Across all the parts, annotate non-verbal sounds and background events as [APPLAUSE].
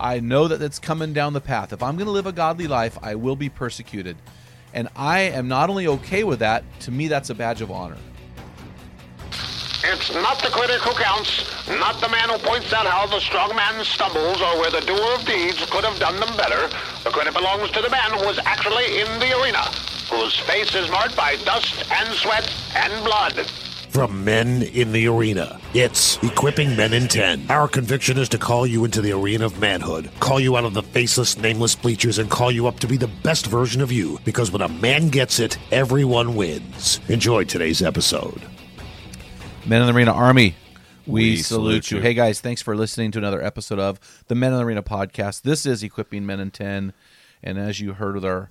I know that it's coming down the path. If I'm going to live a godly life, I will be persecuted. And I am not only okay with that, to me, that's a badge of honor. It's not the critic who counts, not the man who points out how the strong man stumbles or where the doer of deeds could have done them better. The credit belongs to the man who was actually in the arena, whose face is marked by dust and sweat and blood. From Men in the Arena, it's Equipping Men in 10. Our conviction is to call you into the arena of manhood, call you out of the faceless, nameless bleachers, and call you up to be the best version of you. Because when a man gets it, everyone wins. Enjoy today's episode. Men in the Arena Army, we, We salute, salute you. you. Hey guys, thanks for listening to another episode of the Men in the Arena podcast. This is Equipping Men in 10. And as you heard with our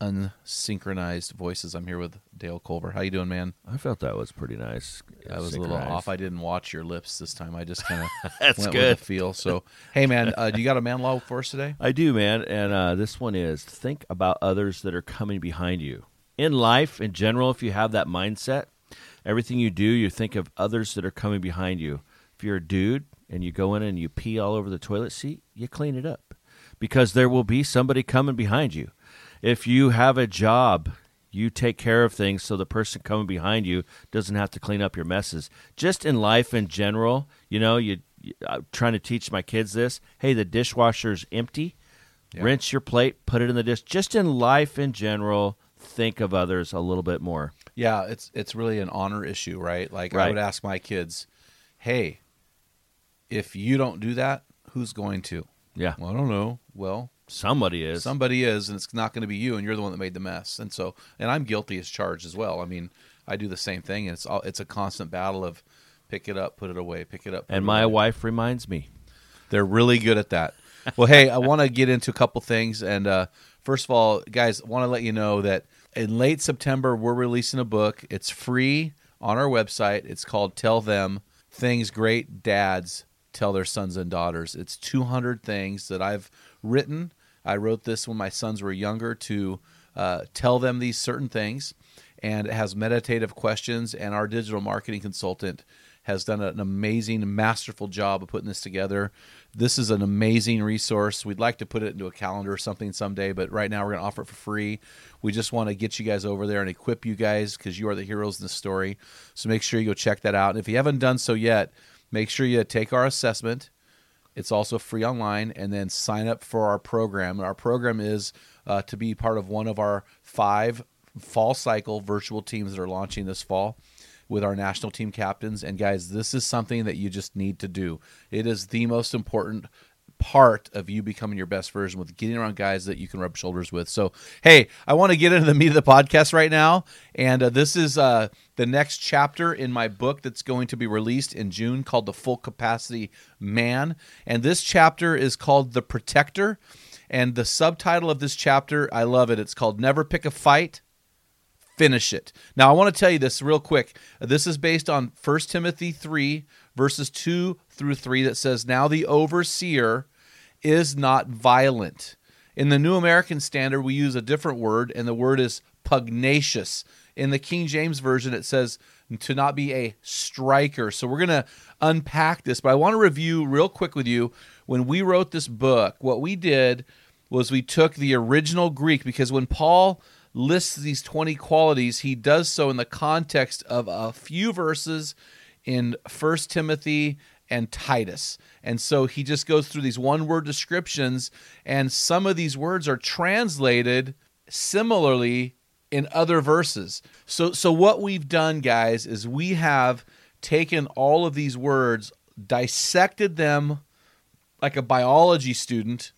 unsynchronized voices, I'm here with Dale Culver. How you doing, man? I felt that was pretty nice. I was a little off. I didn't watch your lips this time. I just kind of [LAUGHS] That's went good. with the feel. So, hey man, uh, do you got a man law for us today? I do, man. And uh, this one is think about others that are coming behind you. In life, in general, if you have that mindset, everything you do, you think of others that are coming behind you. If you're a dude and you go in and you pee all over the toilet seat, you clean it up because there will be somebody coming behind you. If you have a job, you take care of things so the person coming behind you doesn't have to clean up your messes. Just in life in general, you know, you, I'm trying to teach my kids this. Hey, the dishwasher's empty. Rinse your plate, put it in the dish. Just in life in general, think of others a little bit more. Yeah, it's it's really an honor issue, right? Like I would ask my kids, "Hey, if you don't do that, who's going to?" Yeah. Well, I don't know. Well, Somebody is. somebody is, and it's not going to be you, and you're the one that made the mess. And so, and I'm guilty as charged as well. I mean, I do the same thing, and it's all, it's a constant battle of pick it up, put it away, pick it up. and it my away. wife reminds me. They're really good at that. Well, hey, I want to get into a couple things, and uh, first of all, guys, I want to let you know that in late September we're releasing a book. It's free on our website. It's called "Tell Them Things Great Dads Tell Their Sons and Daughters." It's 200 things that I've written. I wrote this when my sons were younger to uh, tell them these certain things, and it has meditative questions. And our digital marketing consultant has done an amazing, masterful job of putting this together. This is an amazing resource. We'd like to put it into a calendar or something someday, but right now we're going to offer it for free. We just want to get you guys over there and equip you guys because you are the heroes in the story. So make sure you go check that out. And if you haven't done so yet, make sure you take our assessment. It's also free online, and then sign up for our program. Our program is uh, to be part of one of our five fall cycle virtual teams that are launching this fall with our national team captains. And guys, this is something that you just need to do. It is the most important part of you becoming your best version with getting around guys that you can rub shoulders with. So, hey, I want to get into the meat of the podcast right now. And uh, this is uh, the next chapter in my book that's going to be released in June called The Full Capacity Man. And this chapter is called The Protector. And the subtitle of this chapter, I love it. It's called Never Pick a Fight, finish it. Now, I want to tell you this real quick. This is based on 1 Timothy 3, verses 2 through 3, that says, Now the overseer is not violent. In the New American Standard, we use a different word, and the word is pugnacious. In the King James Version, it says to not be a striker. So we're going to unpack this, but I want to review real quick with you. When we wrote this book, what we did was we took the original Greek because when Paul lists these 20 qualities, he does so in the context of a few verses in First Timothy and Titus. And so he just goes through these one word descriptions, and some of these words are translated similarly in other verses. So so what we've done guys is we have taken all of these words, dissected them like a biology student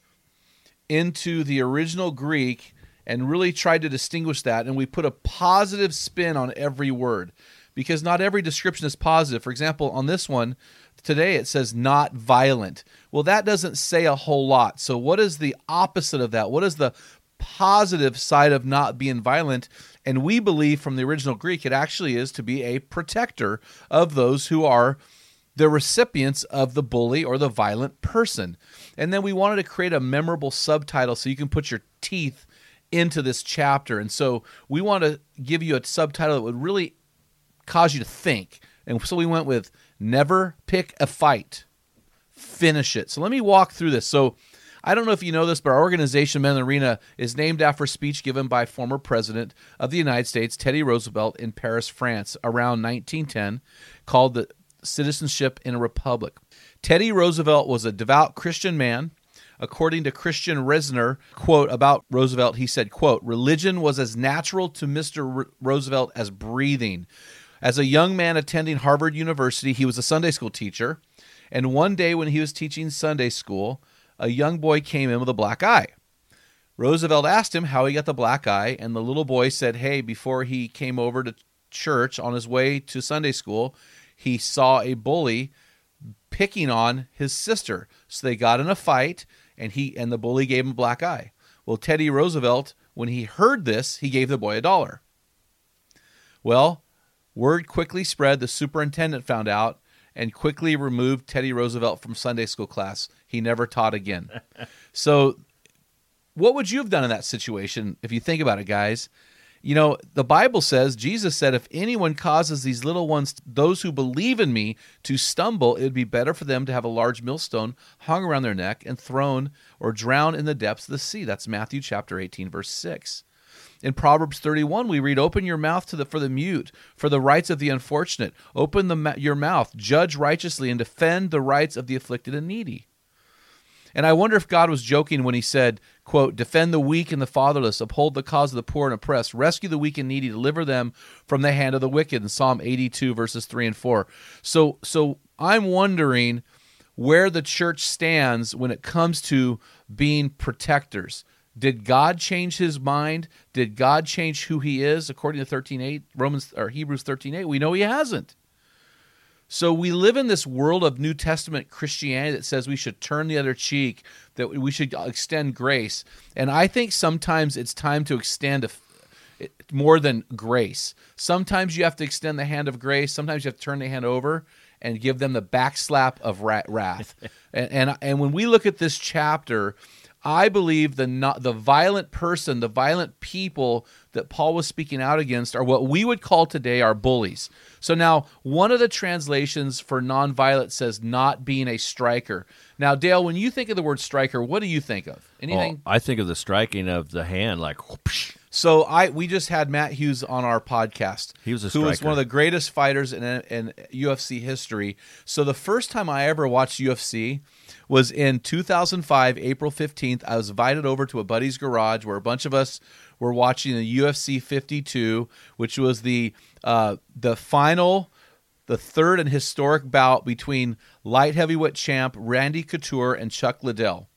into the original Greek and really tried to distinguish that and we put a positive spin on every word because not every description is positive. For example, on this one today it says not violent. Well, that doesn't say a whole lot. So what is the opposite of that? What is the positive side of not being violent? And we believe from the original Greek it actually is to be a protector of those who are the recipients of the bully or the violent person. And then we wanted to create a memorable subtitle so you can put your teeth into this chapter. And so we want to give you a subtitle that would really cause you to think. And so we went with Never Pick a Fight, Finish It. So let me walk through this. So I don't know if you know this, but our organization, Men in the Arena, is named after a speech given by former President of the United States, Teddy Roosevelt, in Paris, France, around 1910, called the Citizenship in a Republic. Teddy Roosevelt was a devout Christian man. According to Christian Resner, quote about Roosevelt, he said, quote, religion was as natural to Mr. R- Roosevelt as breathing. As a young man attending Harvard University, he was a Sunday school teacher. And one day when he was teaching Sunday school, a young boy came in with a black eye. Roosevelt asked him how he got the black eye, and the little boy said, Hey, before he came over to church on his way to Sunday school, he saw a bully picking on his sister. So they got in a fight, and he and the bully gave him a black eye. Well, Teddy Roosevelt, when he heard this, he gave the boy a dollar. Well, word quickly spread. The superintendent found out and quickly removed Teddy Roosevelt from Sunday school class. He never taught again. [LAUGHS] so, what would you have done in that situation if you think about it, guys? You know, the Bible says, Jesus said, if anyone causes these little ones, those who believe in me, to stumble, it would be better for them to have a large millstone hung around their neck and thrown or drowned in the depths of the sea. That's Matthew chapter 18, verse 6. In Proverbs 31, we read, Open your mouth to the, for the mute, for the rights of the unfortunate. Open the, your mouth, judge righteously, and defend the rights of the afflicted and needy. And I wonder if God was joking when he said, quote, defend the weak and the fatherless, uphold the cause of the poor and oppressed, rescue the weak and needy, deliver them from the hand of the wicked in Psalm 82 verses 3 and 4. So so I'm wondering where the church stands when it comes to being protectors. Did God change his mind? Did God change who he is according to 13:8 Romans or Hebrews 13:8? We know he hasn't. So we live in this world of New Testament Christianity that says we should turn the other cheek, that we should extend grace. And I think sometimes it's time to extend a, more than grace. Sometimes you have to extend the hand of grace. Sometimes you have to turn the hand over and give them the backslap of wrath. [LAUGHS] and, and and when we look at this chapter, I believe the not, the violent person, the violent people that Paul was speaking out against are what we would call today our bullies. So now, one of the translations for nonviolent says not being a striker. Now, Dale, when you think of the word striker, what do you think of? Anything? Oh, I think of the striking of the hand, like. Whoosh. So I we just had Matt Hughes on our podcast. He was a who was one of the greatest fighters in, in UFC history. So the first time I ever watched UFC was in 2005, April 15th. I was invited over to a buddy's garage where a bunch of us were watching the UFC 52, which was the uh, the final, the third and historic bout between light heavyweight champ Randy Couture and Chuck Liddell.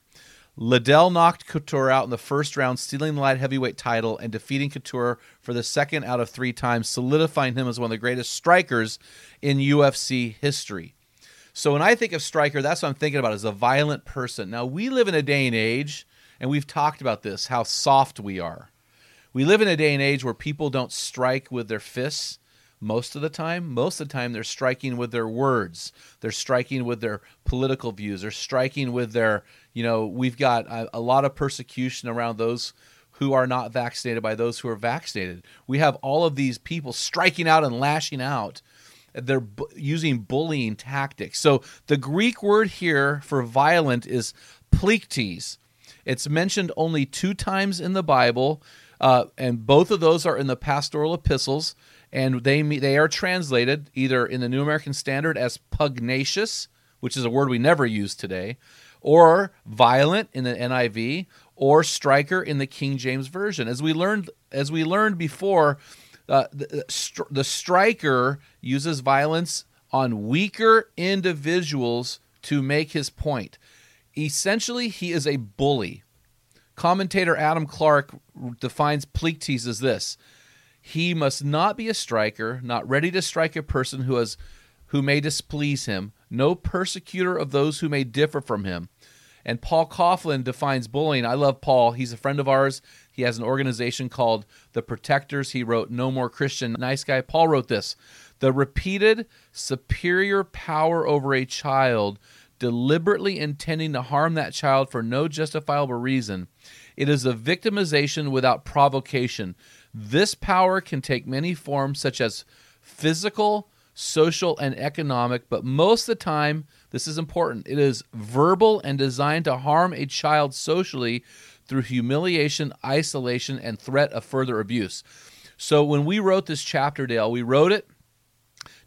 Liddell knocked Couture out in the first round, stealing the light heavyweight title and defeating Couture for the second out of three times, solidifying him as one of the greatest strikers in UFC history. So when I think of striker, that's what I'm thinking about as a violent person. Now we live in a day and age, and we've talked about this, how soft we are. We live in a day and age where people don't strike with their fists most of the time. Most of the time, they're striking with their words. They're striking with their political views. They're striking with their, you know, we've got a, a lot of persecution around those who are not vaccinated by those who are vaccinated. We have all of these people striking out and lashing out they're bu- using bullying tactics. So the Greek word here for violent is pliktes. It's mentioned only two times in the Bible, uh, and both of those are in the pastoral epistles, and they they are translated either in the New American Standard as pugnacious, which is a word we never use today, or violent in the NIV, or striker in the King James Version. As we learned as we learned before, uh, the, the the striker uses violence on weaker individuals to make his point. Essentially, he is a bully. Commentator Adam Clarke defines Plectes as this He must not be a striker, not ready to strike a person who has who may displease him, no persecutor of those who may differ from him. And Paul Coughlin defines bullying. I love Paul. He's a friend of ours. He has an organization called The Protectors. He wrote No More Christian. Nice guy. Paul wrote this The repeated superior power over a child, deliberately intending to harm that child for no justifiable reason. It is a victimization without provocation. This power can take many forms, such as physical, social, and economic, but most of the time, this is important. It is verbal and designed to harm a child socially through humiliation, isolation, and threat of further abuse. So when we wrote this chapter, Dale, we wrote it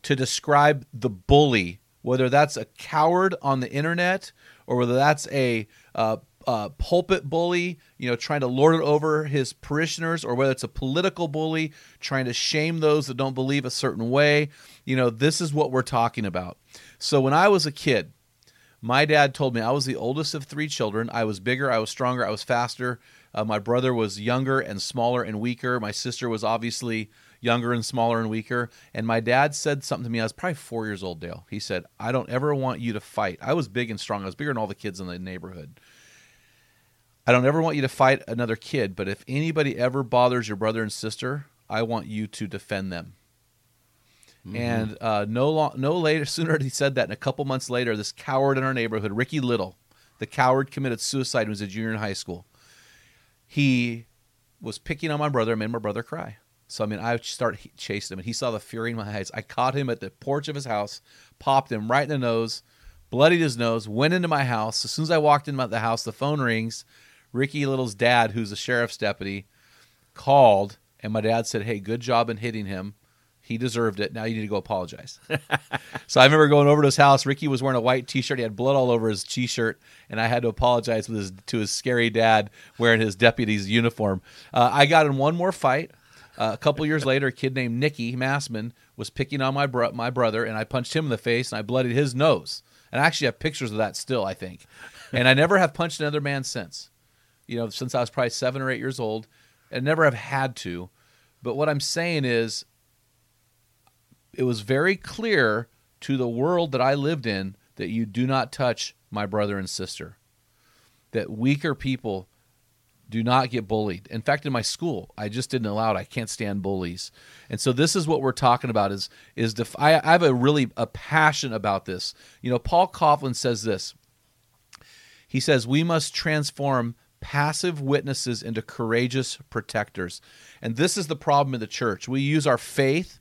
to describe the bully, whether that's a coward on the internet or whether that's a uh, uh, pulpit bully, you know, trying to lord it over his parishioners, or whether it's a political bully trying to shame those that don't believe a certain way. You know, this is what we're talking about. So when I was a kid, my dad told me I was the oldest of three children. I was bigger, I was stronger, I was faster. Uh, my brother was younger and smaller and weaker. My sister was obviously younger and smaller and weaker. And my dad said something to me. I was probably four years old, Dale. He said, I don't ever want you to fight. I was big and strong. I was bigger than all the kids in the neighborhood. I don't ever want you to fight another kid, but if anybody ever bothers your brother and sister, I want you to defend them. Mm-hmm. And uh, no long, no later, [LAUGHS] sooner he said that, and a couple months later, this coward in our neighborhood, Ricky Little, the coward committed suicide when he was a junior in high school. He was picking on my brother and made my brother cry. So I mean, I started chasing him, and he saw the fury in my eyes. I caught him at the porch of his house, popped him right in the nose, bloodied his nose, went into my house. As soon as I walked into the house, the phone rings. Ricky Little's dad, who's a sheriff's deputy, called, and my dad said, "Hey, good job in hitting him. He deserved it. Now you need to go apologize." [LAUGHS] so I remember going over to his house. Ricky was wearing a white T-shirt. He had blood all over his T-shirt, and I had to apologize with his, to his scary dad wearing his deputy's uniform. Uh, I got in one more fight. Uh, a couple years [LAUGHS] later, a kid named Nicky Massman was picking on my bro- my brother, and I punched him in the face, and I bloodied his nose. And I actually have pictures of that still, I think. And I never have punched another man since you know, since I was probably seven or eight years old, and never have had to. But what I'm saying is, it was very clear to the world that I lived in that you do not touch my brother and sister. That weaker people do not get bullied. In fact, in my school, I just didn't allow it. I can't stand bullies, and so this is what we're talking about. Is is def- I, I have a really a passion about this. You know, Paul Coughlin says this. He says we must transform passive witnesses into courageous protectors. And this is the problem in the church. We use our faith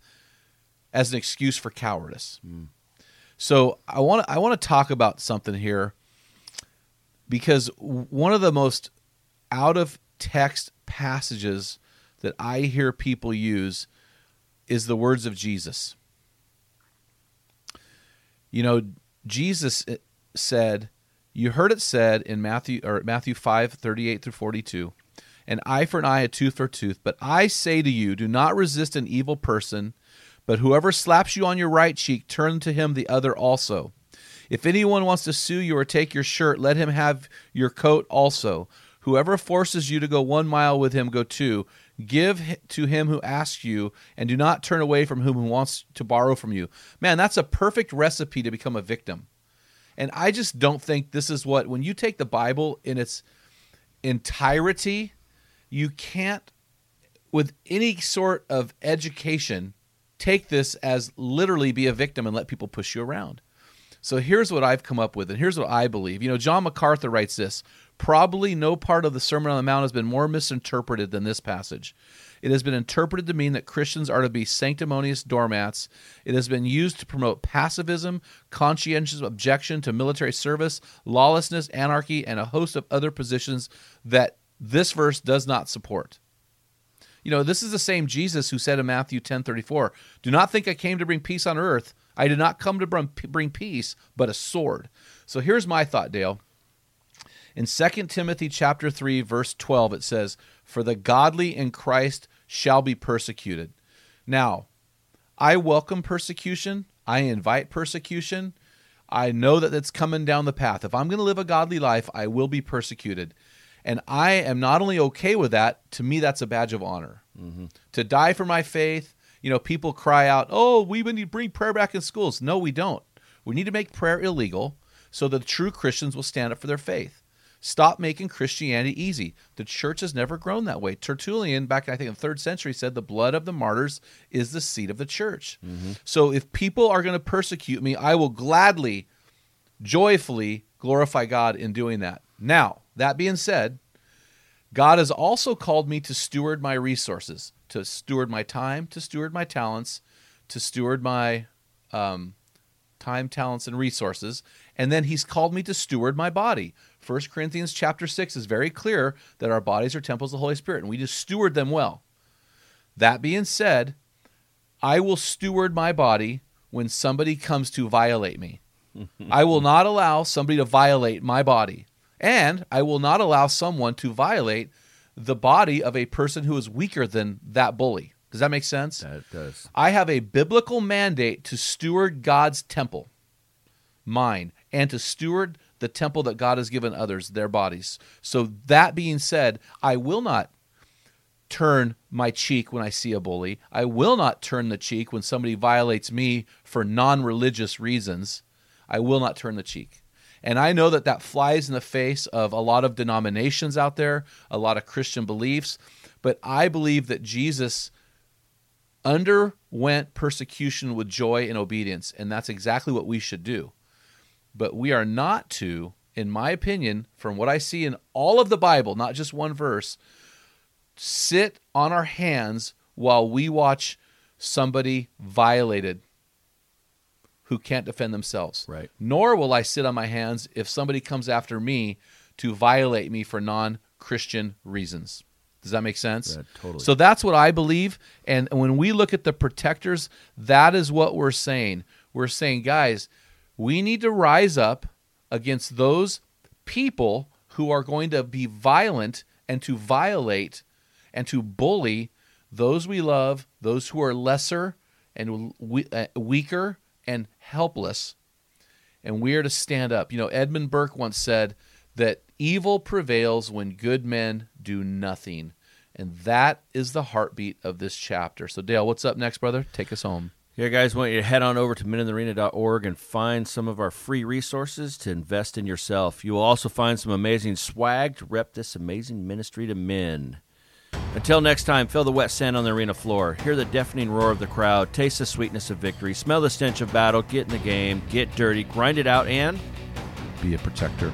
as an excuse for cowardice. Mm. So I want I want to talk about something here because one of the most out of text passages that I hear people use is the words of Jesus. You know, Jesus said, you heard it said in Matthew or Matthew 5, 38 through 42, an eye for an eye, a tooth for a tooth. But I say to you, do not resist an evil person, but whoever slaps you on your right cheek, turn to him the other also. If anyone wants to sue you or take your shirt, let him have your coat also. Whoever forces you to go one mile with him, go two. Give to him who asks you, and do not turn away from whom who wants to borrow from you. Man, that's a perfect recipe to become a victim. And I just don't think this is what, when you take the Bible in its entirety, you can't, with any sort of education, take this as literally be a victim and let people push you around. So here's what I've come up with, and here's what I believe. You know, John MacArthur writes this Probably no part of the Sermon on the Mount has been more misinterpreted than this passage. It has been interpreted to mean that Christians are to be sanctimonious doormats. It has been used to promote pacifism, conscientious objection to military service, lawlessness, anarchy, and a host of other positions that this verse does not support. You know, this is the same Jesus who said in Matthew 10:34, "Do not think I came to bring peace on earth. I did not come to bring peace, but a sword." So here's my thought, Dale. In 2 Timothy chapter 3 verse 12 it says, "For the godly in Christ shall be persecuted. Now, I welcome persecution. I invite persecution. I know that that's coming down the path. If I'm going to live a godly life, I will be persecuted. And I am not only okay with that, to me, that's a badge of honor. Mm-hmm. To die for my faith, you know, people cry out, oh, we need to bring prayer back in schools. No, we don't. We need to make prayer illegal so that true Christians will stand up for their faith. Stop making Christianity easy. The church has never grown that way. Tertullian, back I think in the third century, said the blood of the martyrs is the seed of the church. So if people are going to persecute me, I will gladly, joyfully glorify God in doing that. Now, that being said, God has also called me to steward my resources, to steward my time, to steward my talents, to steward my um, time, talents, and resources. And then He's called me to steward my body. 1 Corinthians chapter 6 is very clear that our bodies are temples of the Holy Spirit, and we just steward them well. That being said, I will steward my body when somebody comes to violate me. [LAUGHS] I will not allow somebody to violate my body. And I will not allow someone to violate the body of a person who is weaker than that bully. Does that make sense? That does. I have a biblical mandate to steward God's temple, mine, and to steward the temple that God has given others, their bodies. So, that being said, I will not turn my cheek when I see a bully. I will not turn the cheek when somebody violates me for non religious reasons. I will not turn the cheek. And I know that that flies in the face of a lot of denominations out there, a lot of Christian beliefs. But I believe that Jesus underwent persecution with joy and obedience. And that's exactly what we should do. But we are not to, in my opinion, from what I see in all of the Bible, not just one verse, sit on our hands while we watch somebody violated who can't defend themselves. Right. Nor will I sit on my hands if somebody comes after me to violate me for non Christian reasons. Does that make sense? Yeah, totally. So that's what I believe. And when we look at the protectors, that is what we're saying. We're saying, guys, we need to rise up against those people who are going to be violent and to violate and to bully those we love, those who are lesser and we, uh, weaker and helpless. And we are to stand up. You know, Edmund Burke once said that evil prevails when good men do nothing. And that is the heartbeat of this chapter. So, Dale, what's up next, brother? Take us home. Here, guys, want you to head on over to meninthearena.org and find some of our free resources to invest in yourself. You will also find some amazing swag to rep this amazing ministry to men. Until next time, feel the wet sand on the arena floor, hear the deafening roar of the crowd, taste the sweetness of victory, smell the stench of battle, get in the game, get dirty, grind it out, and Be a protector.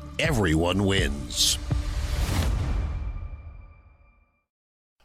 everyone wins.